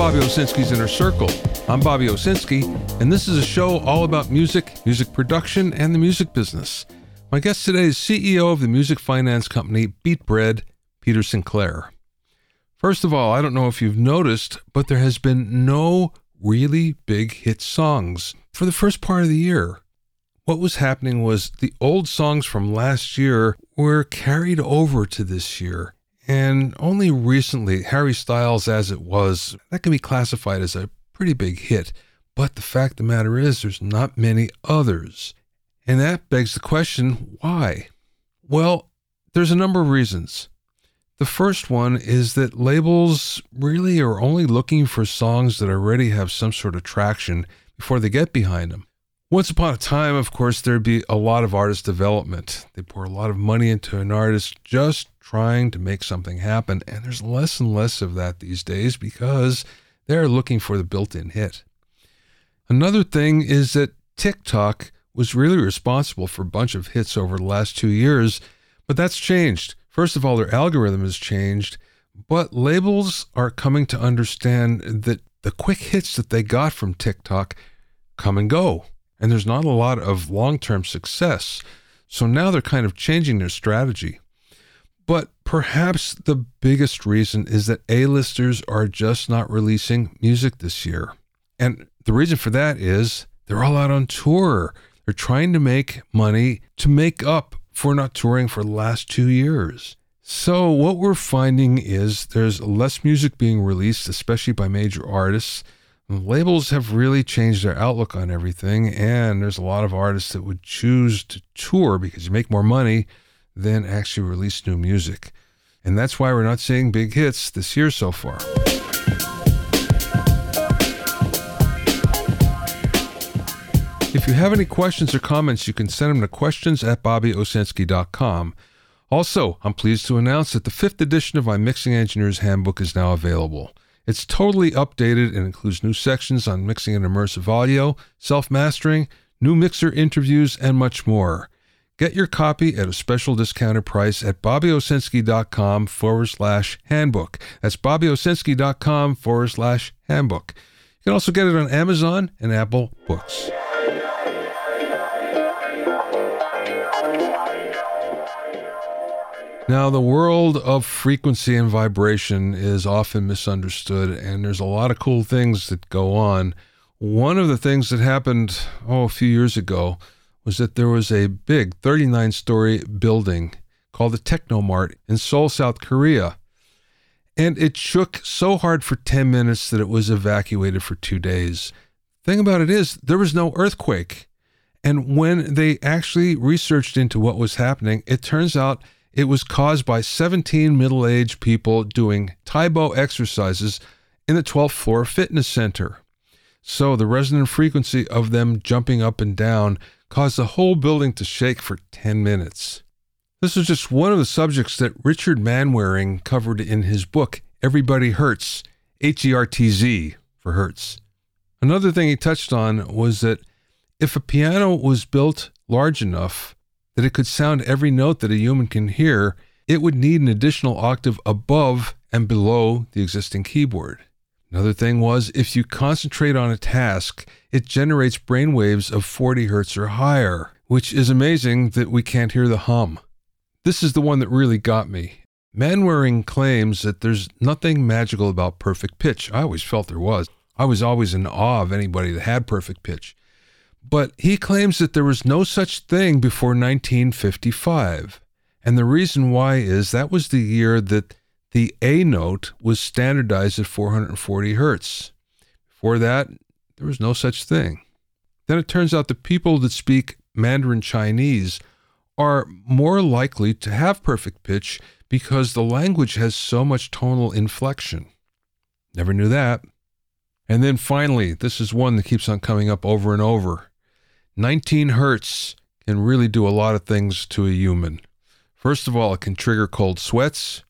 Bobby Owsinski's Inner Circle. I'm Bobby Owsinski, and this is a show all about music, music production, and the music business. My guest today is CEO of the music finance company Beat Bread, Peter Sinclair. First of all, I don't know if you've noticed, but there has been no really big hit songs for the first part of the year. What was happening was the old songs from last year were carried over to this year and only recently, Harry Styles As It Was, that can be classified as a pretty big hit. But the fact of the matter is, there's not many others. And that begs the question why? Well, there's a number of reasons. The first one is that labels really are only looking for songs that already have some sort of traction before they get behind them. Once upon a time, of course, there'd be a lot of artist development. They pour a lot of money into an artist just trying to make something happen. And there's less and less of that these days because they're looking for the built in hit. Another thing is that TikTok was really responsible for a bunch of hits over the last two years, but that's changed. First of all, their algorithm has changed, but labels are coming to understand that the quick hits that they got from TikTok come and go and there's not a lot of long term success. So now they're kind of changing their strategy. But perhaps the biggest reason is that A-listers are just not releasing music this year. And the reason for that is they're all out on tour. They're trying to make money to make up for not touring for the last two years. So, what we're finding is there's less music being released, especially by major artists labels have really changed their outlook on everything, and there's a lot of artists that would choose to tour because you make more money than actually release new music. And that's why we're not seeing big hits this year so far. If you have any questions or comments, you can send them to questions at bobbyowsinski.com. Also, I'm pleased to announce that the fifth edition of my Mixing Engineer's Handbook is now available. It's totally updated and includes new sections on mixing and immersive audio, self mastering, new mixer interviews, and much more. Get your copy at a special discounted price at bobbyowsinski.com forward slash handbook. That's bobbyowsinski.com forward slash handbook. You can also get it on Amazon and Apple Books. Now, the world of frequency and vibration is often misunderstood, and there's a lot of cool things that go on. One of the things that happened, oh, a few years ago was that there was a big 39 story building called the Technomart in Seoul, South Korea. And it shook so hard for 10 minutes that it was evacuated for two days. Thing about it is, there was no earthquake. And when they actually researched into what was happening, it turns out it was caused by 17 middle aged people doing Tae Bo exercises in the 12th floor fitness center. So the resonant frequency of them jumping up and down caused the whole building to shake for 10 minutes. This was just one of the subjects that Richard Mainwaring covered in his book, Everybody Hertz, H E R T Z for Hertz. Another thing he touched on was that if a piano was built large enough, that it could sound every note that a human can hear, it would need an additional octave above and below the existing keyboard. Another thing was if you concentrate on a task, it generates brain waves of 40 hertz or higher, which is amazing that we can't hear the hum. This is the one that really got me. Mainwaring claims that there's nothing magical about perfect pitch. I always felt there was. I was always in awe of anybody that had perfect pitch. But he claims that there was no such thing before 1955. And the reason why is that was the year that the A note was standardized at 440 hertz. Before that, there was no such thing. Then it turns out the people that speak Mandarin Chinese are more likely to have perfect pitch because the language has so much tonal inflection. Never knew that. And then finally, this is one that keeps on coming up over and over. 19 hertz can really do a lot of things to a human. First of all, it can trigger cold sweats.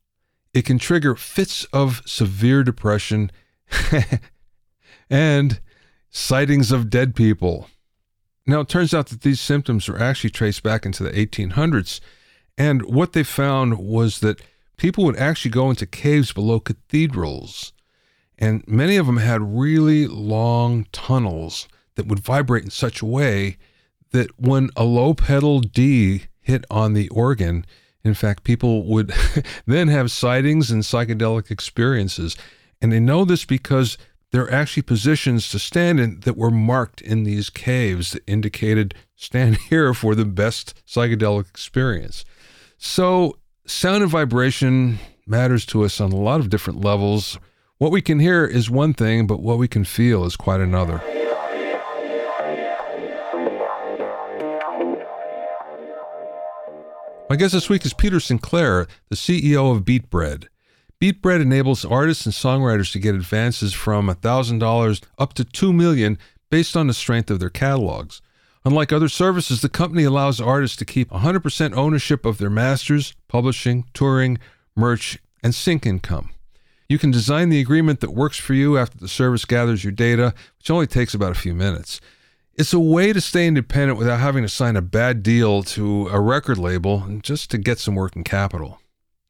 It can trigger fits of severe depression and sightings of dead people. Now, it turns out that these symptoms were actually traced back into the 1800s. And what they found was that people would actually go into caves below cathedrals And many of them had really long tunnels that would vibrate in such a way that when a low pedal D hit on the organ, in fact, people would then have sightings and psychedelic experiences. And they know this because there are actually positions to stand in that were marked in these caves that indicated stand here for the best psychedelic experience. So, sound and vibration matters to us on a lot of different levels. What we can hear is one thing, but what we can feel is quite another. My guest this week is Peter Sinclair, the CEO of BeatBread. BeatBread enables artists and songwriters to get advances from $1,000 up to 2 million based on the strength of their catalogs. Unlike other services, the company allows artists to keep 100% ownership of their masters, publishing, touring, merch, and sync income. You can design the agreement that works for you after the service gathers your data, which only takes about a few minutes. It's a way to stay independent without having to sign a bad deal to a record label just to get some working capital.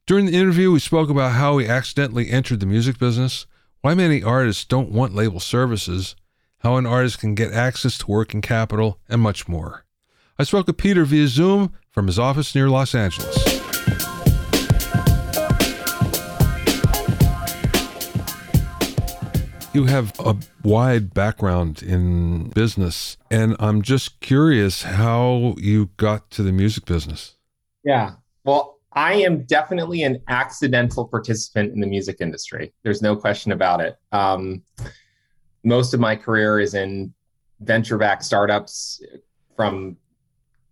During the interview, we spoke about how he accidentally entered the music business, why many artists don't want label services, how an artist can get access to working capital, and much more. I spoke with Peter via Zoom from his office near Los Angeles. You have a wide background in business, and I'm just curious how you got to the music business. Yeah. Well, I am definitely an accidental participant in the music industry. There's no question about it. Um, most of my career is in venture backed startups from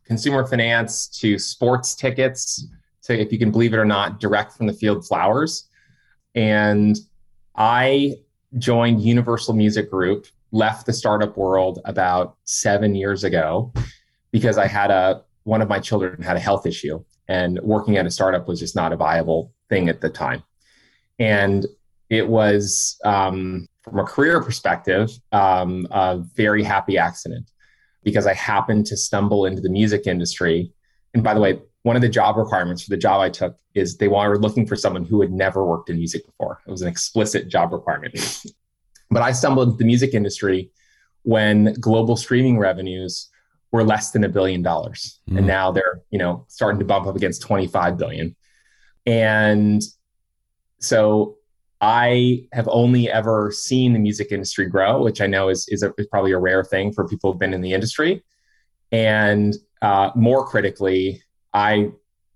consumer finance to sports tickets to, if you can believe it or not, direct from the field flowers. And I joined Universal Music Group, left the startup world about seven years ago because I had a one of my children had a health issue, and working at a startup was just not a viable thing at the time. And it was um, from a career perspective um, a very happy accident because I happened to stumble into the music industry. And by the way, one of the job requirements for the job I took is they were looking for someone who had never worked in music before. It was an explicit job requirement. but I stumbled into the music industry when global streaming revenues were less than a billion dollars. Mm. And now they're, you know, starting to bump up against 25 billion. And so I have only ever seen the music industry grow, which I know is, is, a, is probably a rare thing for people who've been in the industry. And uh, more critically, I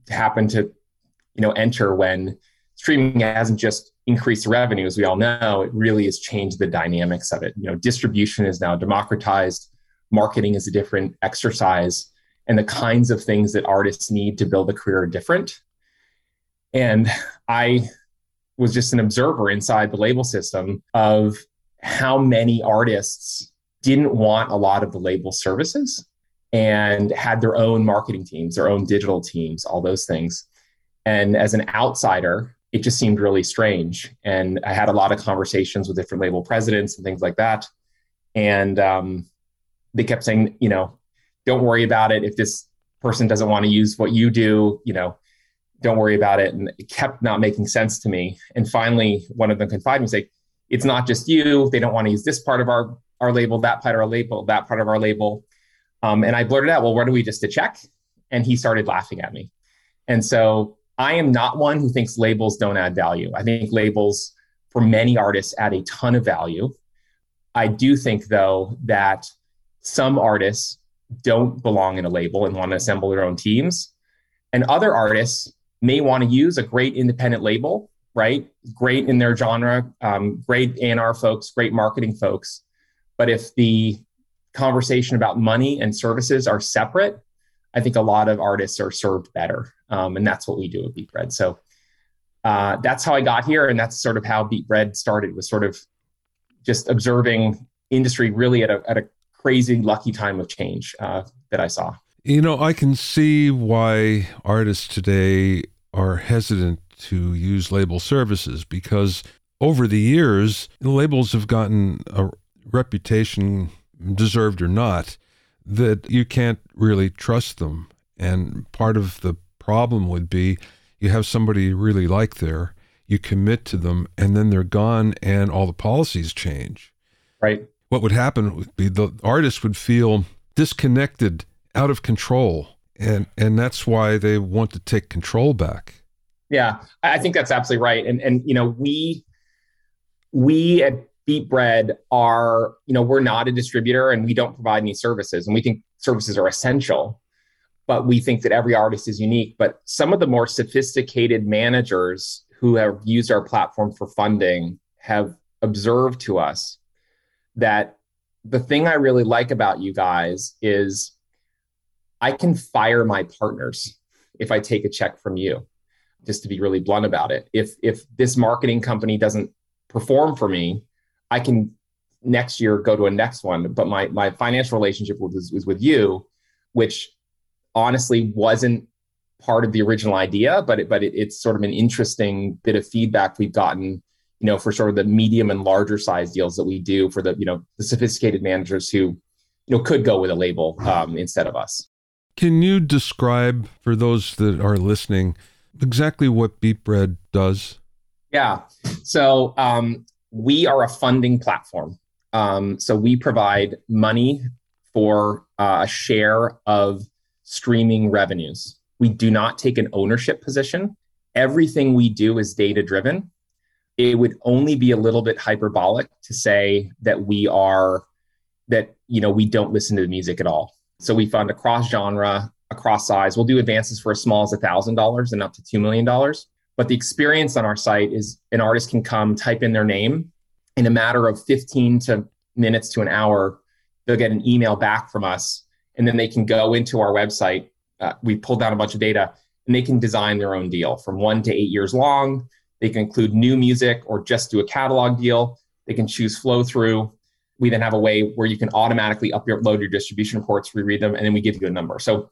happen to, you know, enter when streaming hasn't just increased revenue, as we all know, it really has changed the dynamics of it. You know, distribution is now democratized, marketing is a different exercise, and the kinds of things that artists need to build a career are different. And I was just an observer inside the label system of how many artists didn't want a lot of the label services and had their own marketing teams, their own digital teams, all those things. And as an outsider, it just seemed really strange. And I had a lot of conversations with different label presidents and things like that. And um, they kept saying, you know, don't worry about it. If this person doesn't want to use what you do, you know, don't worry about it. And it kept not making sense to me. And finally, one of them confided me, say, it's not just you. They don't want to use this part of our, our label, that part of our label, that part of our label. Um, and I blurted out, well, what are we just to check? And he started laughing at me. And so I am not one who thinks labels don't add value. I think labels for many artists add a ton of value. I do think, though, that some artists don't belong in a label and want to assemble their own teams. And other artists may want to use a great independent label, right? Great in their genre, um, great A&R folks, great marketing folks. But if the conversation about money and services are separate, I think a lot of artists are served better. Um, and that's what we do at Beat Bread. So uh, that's how I got here. And that's sort of how Beat Bread started was sort of just observing industry really at a, at a crazy lucky time of change uh, that I saw. You know, I can see why artists today are hesitant to use label services because over the years, the labels have gotten a reputation deserved or not, that you can't really trust them. And part of the problem would be you have somebody you really like there, you commit to them, and then they're gone, and all the policies change. Right. What would happen would be the artist would feel disconnected, out of control, and and that's why they want to take control back. Yeah, I think that's absolutely right. And and you know we we at Beat Bread are you know we're not a distributor and we don't provide any services, and we think services are essential. But we think that every artist is unique. But some of the more sophisticated managers who have used our platform for funding have observed to us that the thing I really like about you guys is I can fire my partners if I take a check from you. Just to be really blunt about it. If if this marketing company doesn't perform for me, I can next year go to a next one. But my my financial relationship was, was with you, which honestly wasn't part of the original idea, but it, but it, it's sort of an interesting bit of feedback we've gotten you know, for sort of the medium and larger size deals that we do for the, you know, the sophisticated managers who, you know, could go with a label um, instead of us. Can you describe for those that are listening exactly what Beat Bread does? Yeah. So um, we are a funding platform. Um, so we provide money for uh, a share of streaming revenues. We do not take an ownership position. Everything we do is data driven it would only be a little bit hyperbolic to say that we are that you know we don't listen to the music at all so we fund across genre across size we'll do advances for as small as a $1000 and up to $2 million but the experience on our site is an artist can come type in their name in a matter of 15 to minutes to an hour they'll get an email back from us and then they can go into our website uh, we pulled down a bunch of data and they can design their own deal from one to eight years long they can include new music or just do a catalog deal. They can choose flow through. We then have a way where you can automatically upload your distribution reports, reread them, and then we give you a number. So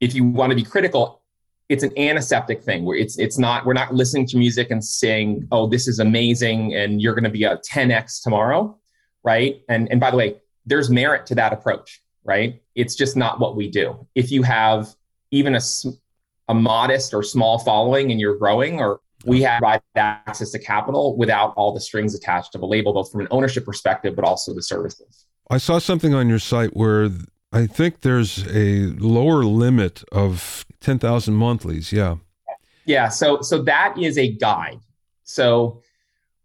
if you want to be critical, it's an antiseptic thing where it's it's not we're not listening to music and saying, oh, this is amazing and you're going to be a 10x tomorrow, right? And and by the way, there's merit to that approach, right? It's just not what we do. If you have even a a modest or small following and you're growing or we have access to capital without all the strings attached of a label, both from an ownership perspective, but also the services. I saw something on your site where I think there's a lower limit of 10,000 monthlies. Yeah. Yeah. So, so that is a guide. So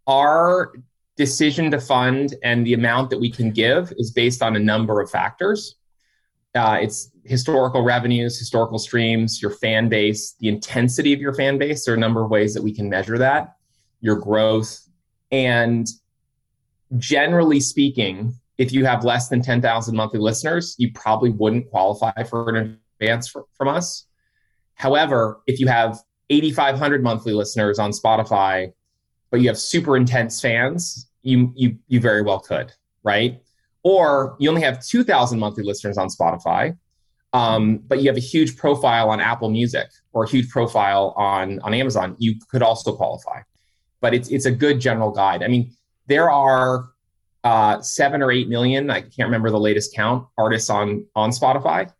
our decision to fund and the amount that we can give is based on a number of factors. Uh, it's historical revenues, historical streams, your fan base, the intensity of your fan base. There are a number of ways that we can measure that, your growth. And generally speaking, if you have less than 10,000 monthly listeners, you probably wouldn't qualify for an advance for, from us. However, if you have 8,500 monthly listeners on Spotify, but you have super intense fans, you you you very well could, right? Or you only have 2,000 monthly listeners on Spotify, um, but you have a huge profile on Apple Music or a huge profile on on Amazon, you could also qualify. But it's it's a good general guide. I mean, there are uh, seven or eight million, I can't remember the latest count, artists on on Spotify.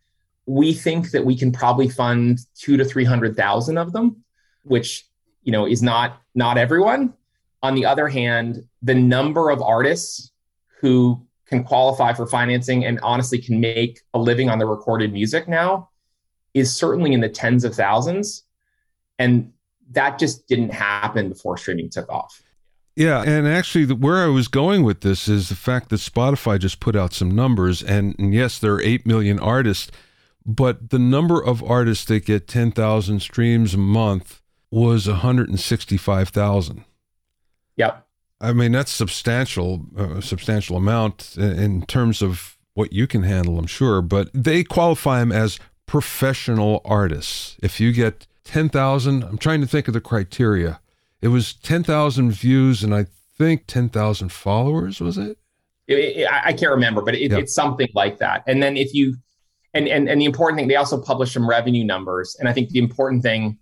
We think that we can probably fund two to three hundred thousand of them, which you know is not not everyone. On the other hand, the number of artists who can qualify for financing and honestly can make a living on the recorded music now is certainly in the tens of thousands. And that just didn't happen before streaming took off. Yeah, and actually, the, where I was going with this is the fact that Spotify just put out some numbers, and, and yes, there are eight million artists, but the number of artists that get ten thousand streams a month was one hundred and sixty-five thousand. Yep. I mean, that's substantial, uh, substantial amount in terms of what you can handle, I'm sure. But they qualify them as professional artists. If you get 10,000, I'm trying to think of the criteria. It was 10,000 views and I think 10,000 followers, was it? it, it I can't remember, but it, it's something like that. And then if you, and, and, and the important thing, they also publish some revenue numbers. And I think the important thing,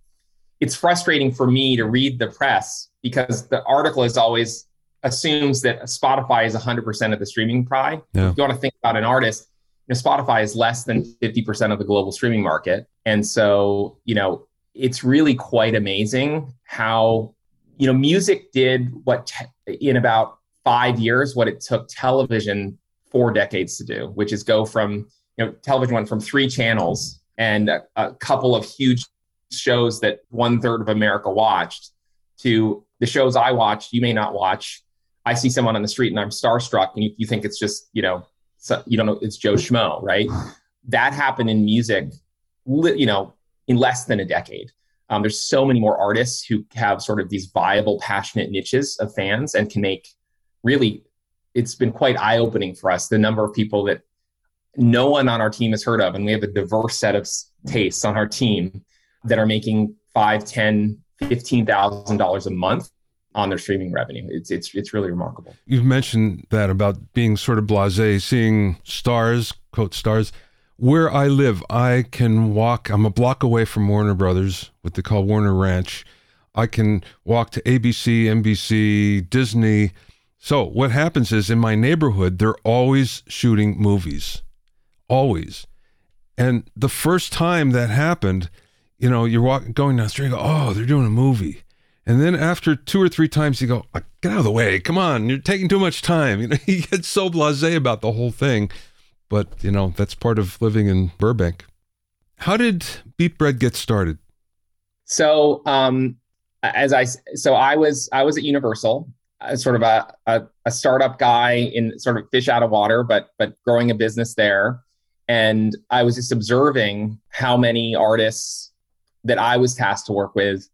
it's frustrating for me to read the press because the article is always assumes that Spotify is 100% of the streaming pie. Yeah. If you want to think about an artist, you know, Spotify is less than 50% of the global streaming market. And so, you know, it's really quite amazing how you know, music did what te- in about five years what it took television four decades to do, which is go from you know television went from three channels and a, a couple of huge shows that one third of America watched to the shows I watched, you may not watch. I see someone on the street and I'm starstruck, and you, you think it's just you know so you don't know it's Joe Schmo, right? That happened in music, you know, in less than a decade. Um, there's so many more artists who have sort of these viable, passionate niches of fans and can make really. It's been quite eye opening for us the number of people that no one on our team has heard of, and we have a diverse set of tastes on our team that are making five, ten, fifteen thousand dollars a month on their streaming revenue. It's it's it's really remarkable. You've mentioned that about being sort of blasé, seeing stars, quote stars. Where I live, I can walk. I'm a block away from Warner Brothers, what they call Warner Ranch. I can walk to ABC, NBC, Disney. So what happens is in my neighborhood, they're always shooting movies, always. And the first time that happened, you know, you're walking, going down the street, go, oh, they're doing a movie. And then after two or three times, you go, ah, get out of the way. Come on. You're taking too much time. You know, he gets so blasé about the whole thing. But, you know, that's part of living in Burbank. How did Beat Bread get started? So, um, as I, so I was, I was at Universal, sort of a, a, a startup guy in sort of fish out of water, but, but growing a business there. And I was just observing how many artists that I was tasked to work with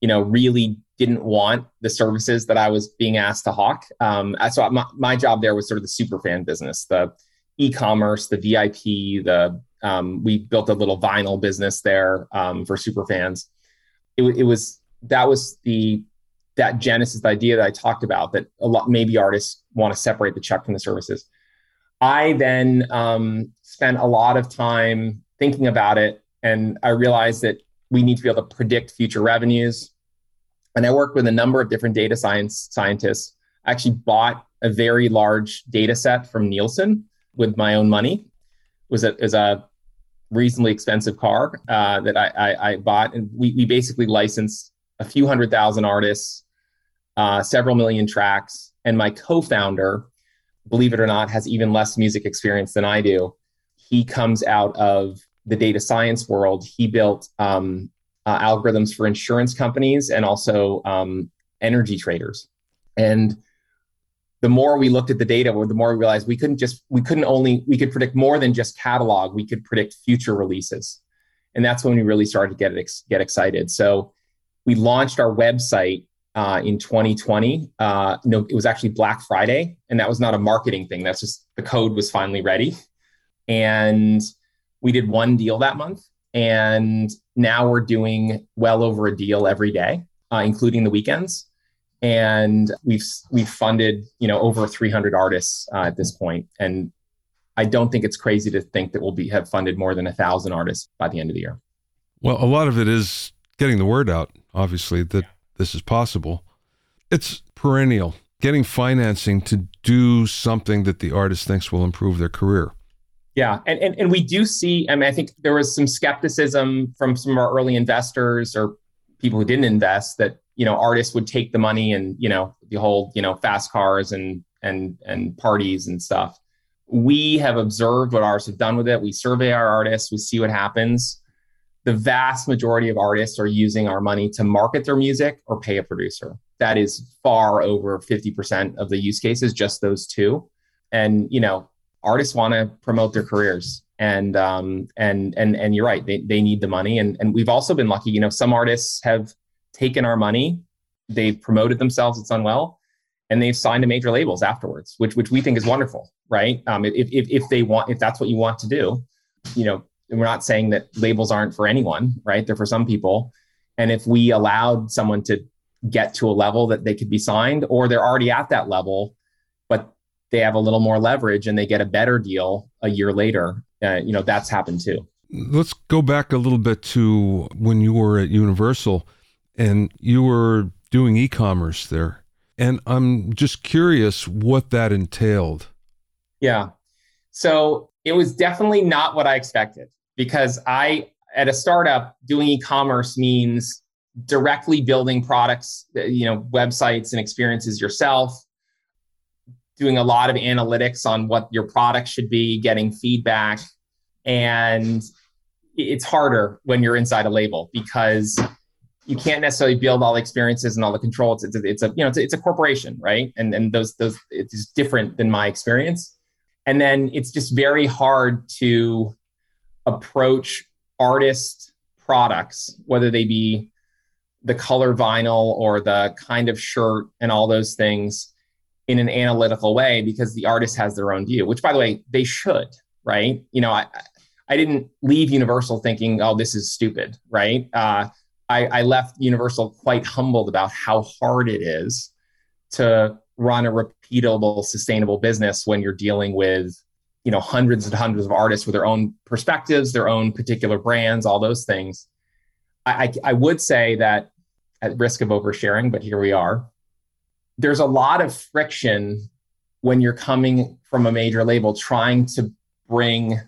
you know, really didn't want the services that I was being asked to hawk. Um, so my, my job there was sort of the super fan business, the e-commerce, the VIP, the um, we built a little vinyl business there um, for super fans. It, it, was that was the that genesis the idea that I talked about that a lot maybe artists want to separate the check from the services. I then um, spent a lot of time thinking about it, and I realized that we need to be able to predict future revenues. And I worked with a number of different data science scientists. I actually bought a very large data set from Nielsen with my own money. It was a, was a reasonably expensive car uh, that I, I, I, bought. And we, we basically licensed a few hundred thousand artists, uh, several million tracks. And my co founder, believe it or not, has even less music experience than I do. He comes out of the data science world, he built um, uh, algorithms for insurance companies and also um, energy traders. And the more we looked at the data, the more we realized we couldn't just we couldn't only we could predict more than just catalog. We could predict future releases, and that's when we really started to get get excited. So we launched our website uh, in 2020. Uh, no, it was actually Black Friday, and that was not a marketing thing. That's just the code was finally ready, and we did one deal that month, and now we're doing well over a deal every day, uh, including the weekends. And we've we've funded you know over 300 artists uh, at this point, and I don't think it's crazy to think that we'll be have funded more than a thousand artists by the end of the year. Well, a lot of it is getting the word out. Obviously, that this is possible. It's perennial. Getting financing to do something that the artist thinks will improve their career. Yeah, and, and and we do see. I mean, I think there was some skepticism from some of our early investors or people who didn't invest that you know artists would take the money and you know the whole you know fast cars and and and parties and stuff. We have observed what artists have done with it. We survey our artists. We see what happens. The vast majority of artists are using our money to market their music or pay a producer. That is far over 50% of the use cases, just those two. And, you know, artists want to promote their careers and um, and and and you're right they, they need the money and and we've also been lucky you know some artists have taken our money they've promoted themselves it's done well and they've signed to major labels afterwards which which we think is wonderful right um, if, if if they want if that's what you want to do you know we're not saying that labels aren't for anyone right they're for some people and if we allowed someone to get to a level that they could be signed or they're already at that level but they have a little more leverage and they get a better deal a year later. Uh, you know, that's happened too. Let's go back a little bit to when you were at Universal and you were doing e commerce there. And I'm just curious what that entailed. Yeah. So it was definitely not what I expected because I, at a startup, doing e commerce means directly building products, you know, websites and experiences yourself, doing a lot of analytics on what your product should be, getting feedback. And it's harder when you're inside a label because you can't necessarily build all the experiences and all the controls. It's, a, it's a you know it's a, it's a corporation, right? And and those those it's different than my experience. And then it's just very hard to approach artist products, whether they be the color vinyl or the kind of shirt and all those things in an analytical way because the artist has their own view, which by the way, they should, right? You know, I I didn't leave Universal thinking, oh, this is stupid, right? Uh, I, I left Universal quite humbled about how hard it is to run a repeatable, sustainable business when you're dealing with you know hundreds and hundreds of artists with their own perspectives, their own particular brands, all those things. I, I, I would say that at risk of oversharing, but here we are. There's a lot of friction when you're coming from a major label trying to bring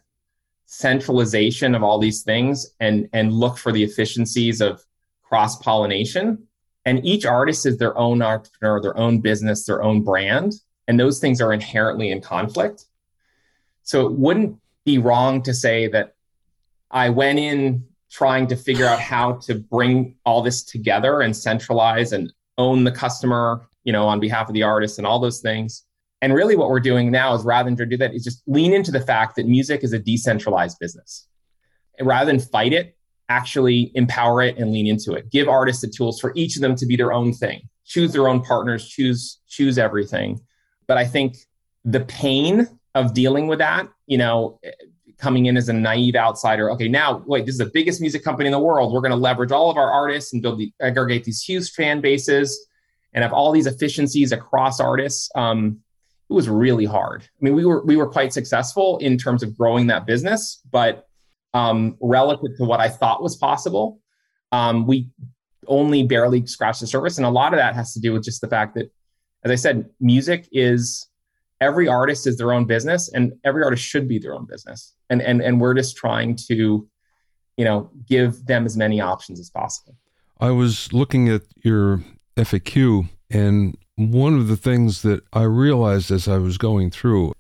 centralization of all these things and and look for the efficiencies of cross pollination and each artist is their own entrepreneur their own business their own brand and those things are inherently in conflict so it wouldn't be wrong to say that I went in trying to figure out how to bring all this together and centralize and own the customer, you know, on behalf of the artist and all those things. And really what we're doing now is rather than do that is just lean into the fact that music is a decentralized business. And rather than fight it, actually empower it and lean into it. Give artists the tools for each of them to be their own thing. Choose their own partners, choose choose everything. But I think the pain of dealing with that, you know, coming in as a naive outsider. Okay, now wait, this is the biggest music company in the world. We're going to leverage all of our artists and build the aggregate these huge fan bases and have all these efficiencies across artists. Um, it was really hard. I mean, we were we were quite successful in terms of growing that business, but um, relative to what I thought was possible, um, we only barely scratched the surface, and a lot of that has to do with just the fact that, as I said, music is every artist is their own business and every artist should be their own business. And and and we're just trying to you know give them as many options as possible. I was looking at your faq and one of the things that i realized as i was going through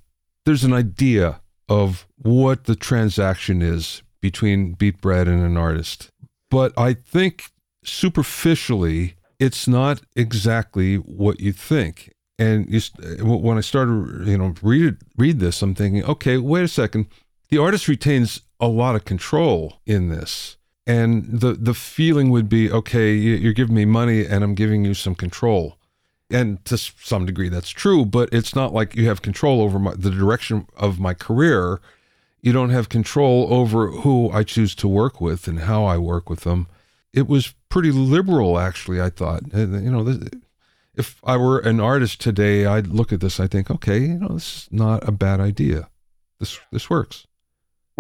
there's an idea of what the transaction is between BeatBread and an artist. But i think superficially it's not exactly what you think. And you, when I started, you know, read read this, I'm thinking, okay, wait a second. The artist retains a lot of control in this, and the the feeling would be, okay, you're giving me money, and I'm giving you some control, and to some degree, that's true. But it's not like you have control over my, the direction of my career. You don't have control over who I choose to work with and how I work with them. It was pretty liberal, actually. I thought, you know. If I were an artist today, I'd look at this. I think, okay, you know, this is not a bad idea. This this works.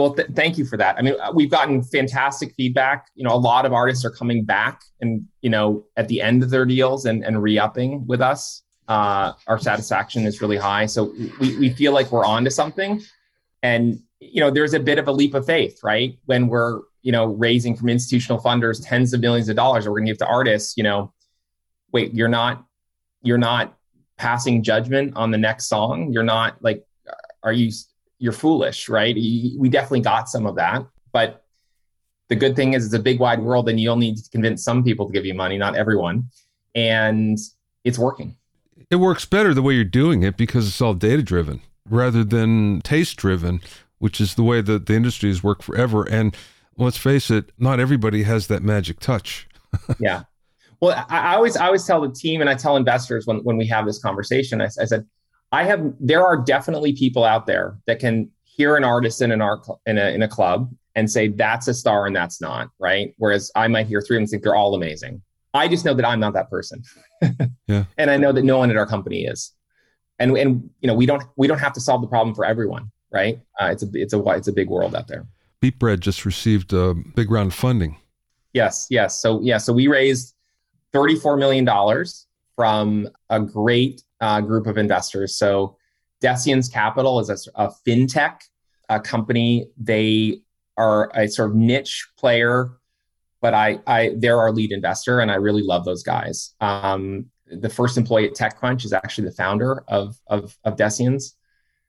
Well, th- thank you for that. I mean, uh, we've gotten fantastic feedback. You know, a lot of artists are coming back and you know at the end of their deals and and re-upping with us. Uh, our satisfaction is really high, so we we feel like we're on to something. And you know, there's a bit of a leap of faith, right? When we're you know raising from institutional funders tens of millions of dollars, we're going to give to artists. You know, wait, you're not you're not passing judgment on the next song. You're not like, are you, you're foolish, right? We definitely got some of that. But the good thing is it's a big wide world and you only need to convince some people to give you money, not everyone. And it's working. It works better the way you're doing it because it's all data driven rather than taste driven, which is the way that the industry has worked forever. And let's face it, not everybody has that magic touch. yeah. Well, I, I, always I always tell the team and I tell investors when when we have this conversation, I, I, said, I have there are definitely people out there that can hear an artist in an art in a in a club and say that's a star and that's not right. Whereas I might hear three and think they're all amazing. I just know that I'm not that person. yeah. And I know that no one at our company is. And and you know we don't we don't have to solve the problem for everyone, right? Uh, it's a it's a it's a big world out there. Beat Bread just received a big round of funding. Yes, yes. So yeah, so we raised $34 million from a great uh, group of investors. So, Deciens Capital is a, a fintech a company. They are a sort of niche player but I, I they're our lead investor, and I really love those guys. Um, the first employee at TechCrunch is actually the founder of of, of Deciens.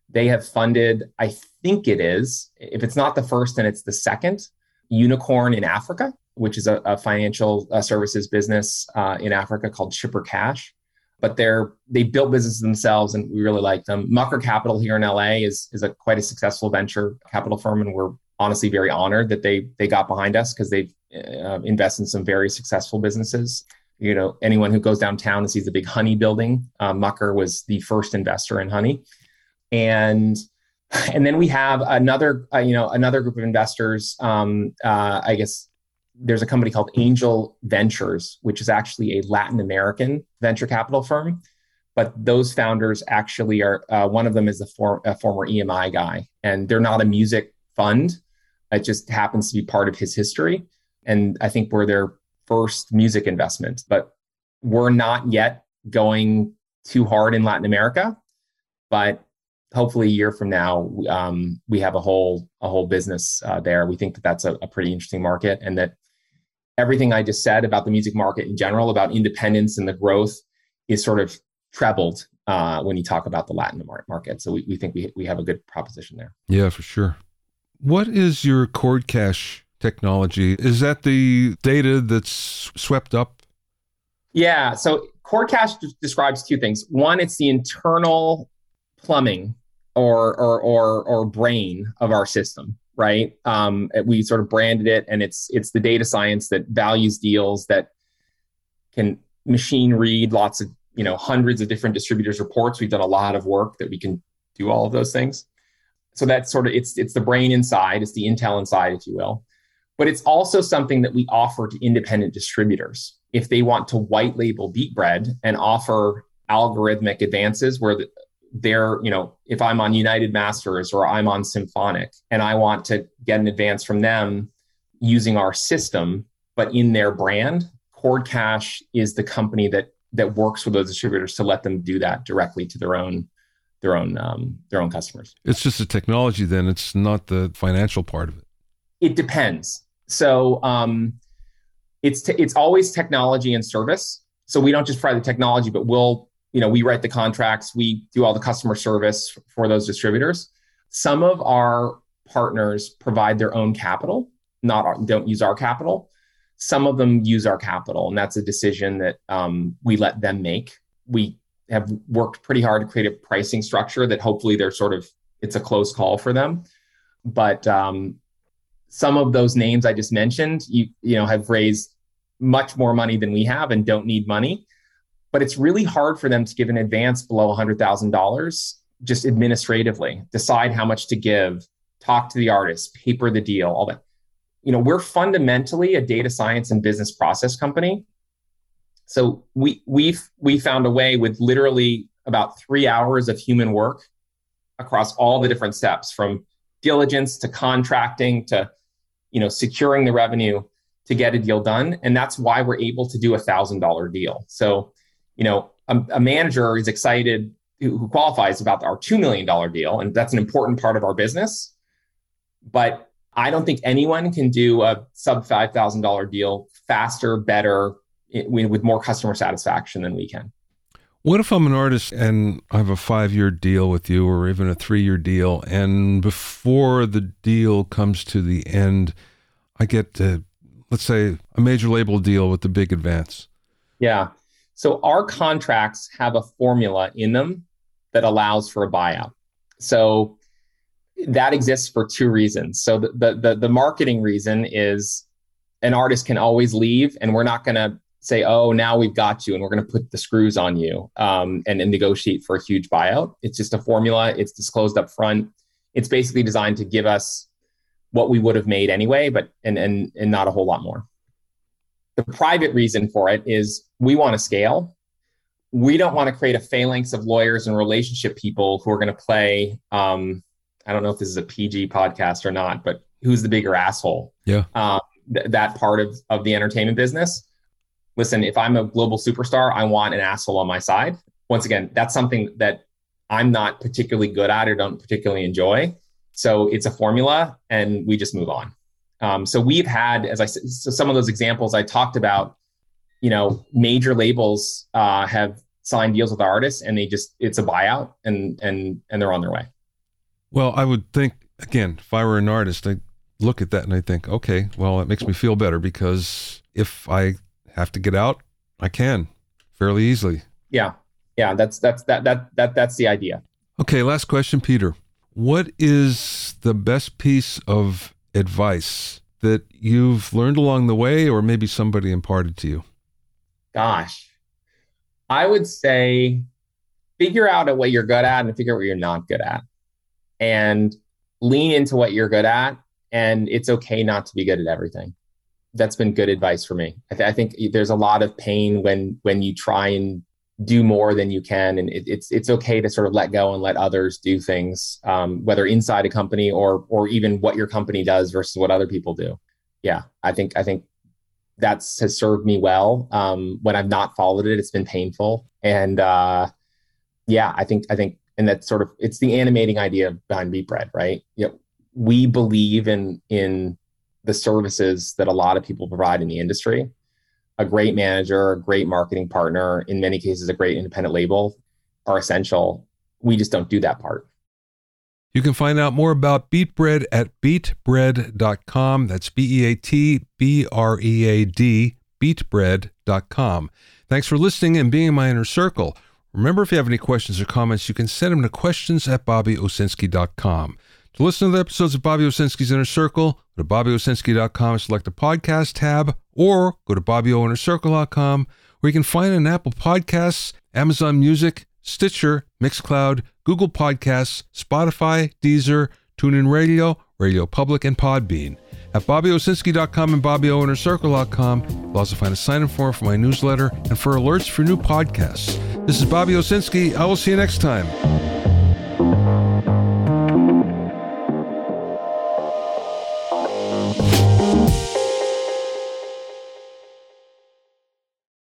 They have funded, I think it is, if it's not the first, then it's the second unicorn in Africa, which is a, a financial uh, services business uh, in Africa called Chipper Cash. But they're they built businesses themselves, and we really like them. Mucker Capital here in LA is is a quite a successful venture capital firm, and we're honestly very honored that they they got behind us because they've uh, invested in some very successful businesses. You know, anyone who goes downtown and sees the big Honey building, uh, Mucker was the first investor in Honey, and and then we have another uh, you know another group of investors. Um, uh, I guess there's a company called Angel Ventures, which is actually a Latin American venture capital firm. But those founders actually are uh, one of them is a, for, a former EMI guy, and they're not a music fund. It just happens to be part of his history. And I think we're their first music investment, but we're not yet going too hard in Latin America. But hopefully, a year from now, um, we have a whole a whole business uh, there. We think that that's a, a pretty interesting market, and that everything I just said about the music market in general, about independence and the growth, is sort of trebled uh, when you talk about the Latin market. So we, we think we, we have a good proposition there. Yeah, for sure. What is your chordCash technology? Is that the data that's swept up? Yeah. So chordCash describes two things. One, it's the internal plumbing or or or, or brain of our system, right? Um, we sort of branded it, and it's it's the data science that values deals that can machine read lots of you know hundreds of different distributors reports. We've done a lot of work that we can do all of those things so that's sort of it's it's the brain inside, it's the intel inside, if you will. But it's also something that we offer to independent distributors if they want to white label Beatbread and offer algorithmic advances where they're, you know, if I'm on United Masters or I'm on Symphonic and I want to get an advance from them using our system, but in their brand, chordCash is the company that that works with those distributors to let them do that directly to their own their own um, their own customers. It's just the technology, then. It's not the financial part of it. It depends. So um, it's it's always technology and service. So we don't just provide the technology, but we'll you know we write the contracts, we do all the customer service for those distributors. Some of our partners provide their own capital, not our, don't use our capital. Some of them use our capital, and that's a decision that um, we let them make. We have worked pretty hard to create a pricing structure that hopefully they're sort of it's a close call for them. But um, some of those names I just mentioned, you you know, have raised much more money than we have and don't need money. But it's really hard for them to give an advance below $100,000 just administratively, decide how much to give, talk to the artist, paper the deal, all that. You know, we're fundamentally a data science and business process company. So we we we found a way with literally about three hours of human work across all the different steps from diligence to contracting to you know securing the revenue to get a deal done. And that's why we're able to do a thousand dollar deal. So you know a, a manager is excited who, who qualifies about our $2 million deal and that's an important part of our business but i don't think anyone can do a sub $5000 deal faster better with more customer satisfaction than we can. What if I'm an artist and I have a five year deal with you or even a three year deal, and before the deal comes to the end, I get, to, let's say, a major label deal with the big advance? Yeah. So our contracts have a formula in them that allows for a buyout. So that exists for two reasons. So the, the, the, the marketing reason is an artist can always leave, and we're not going to say, oh, now we've got you and we're going to put the screws on you um, and, and negotiate for a huge buyout. It's just a formula. It's disclosed up front. It's basically designed to give us what we would have made anyway, but and and and not a whole lot more. The private reason for it is we want to scale. We don't want to create a phalanx of lawyers and relationship people who are going to play. Um, I don't know if this is a PG podcast or not, but who's the bigger asshole? Yeah, um, th- that part of of the entertainment business listen, if I'm a global superstar, I want an asshole on my side. Once again, that's something that I'm not particularly good at or don't particularly enjoy. So it's a formula and we just move on. Um, so we've had, as I said, so some of those examples I talked about, you know, major labels uh, have signed deals with artists and they just it's a buyout and and and they're on their way. Well, I would think again, if I were an artist, I look at that and I think, okay, well, it makes me feel better because if I have to get out, I can fairly easily. Yeah. Yeah, that's that's that that that that's the idea. Okay, last question, Peter. What is the best piece of advice that you've learned along the way or maybe somebody imparted to you? Gosh. I would say figure out what you're good at and figure out what you're not good at. And lean into what you're good at and it's okay not to be good at everything that's been good advice for me I, th- I, think there's a lot of pain when when you try and do more than you can and it, it's it's okay to sort of let go and let others do things um, whether inside a company or or even what your company does versus what other people do. Yeah i think i think that's has served me well. Um, when i've not followed it it's been painful. And uh, yeah i think i think and that's sort of it's the animating idea behind Beat Bread right? You know, we believe in in the services that a lot of people provide in the industry a great manager a great marketing partner in many cases a great independent label are essential we just don't do that part you can find out more about Beat Bread at beatbread.com. That's B E A T B R E A D, beatbread.com. Thanks for listening and being in my inner circle. Remember, if you have any questions or comments, you can send them to questions at bobbyowsinski.com. To listen to the episodes of Bobby Owsinski's Inner Circle, go to bobbyowsinski.com and select the podcast tab, or go to bobbyoinnercircle.com, where you can find an Apple Podcasts, Amazon Music, Stitcher, Mixcloud, Google Podcasts, Spotify, Deezer, TuneIn Radio, Radio Public, and Podbean. At BobbyOwsinski.com and BobbyOinnerCircle.com, you'll also find a sign-in form for my newsletter and for alerts for new podcasts. This is Bobby Owsinski. I will see you next time.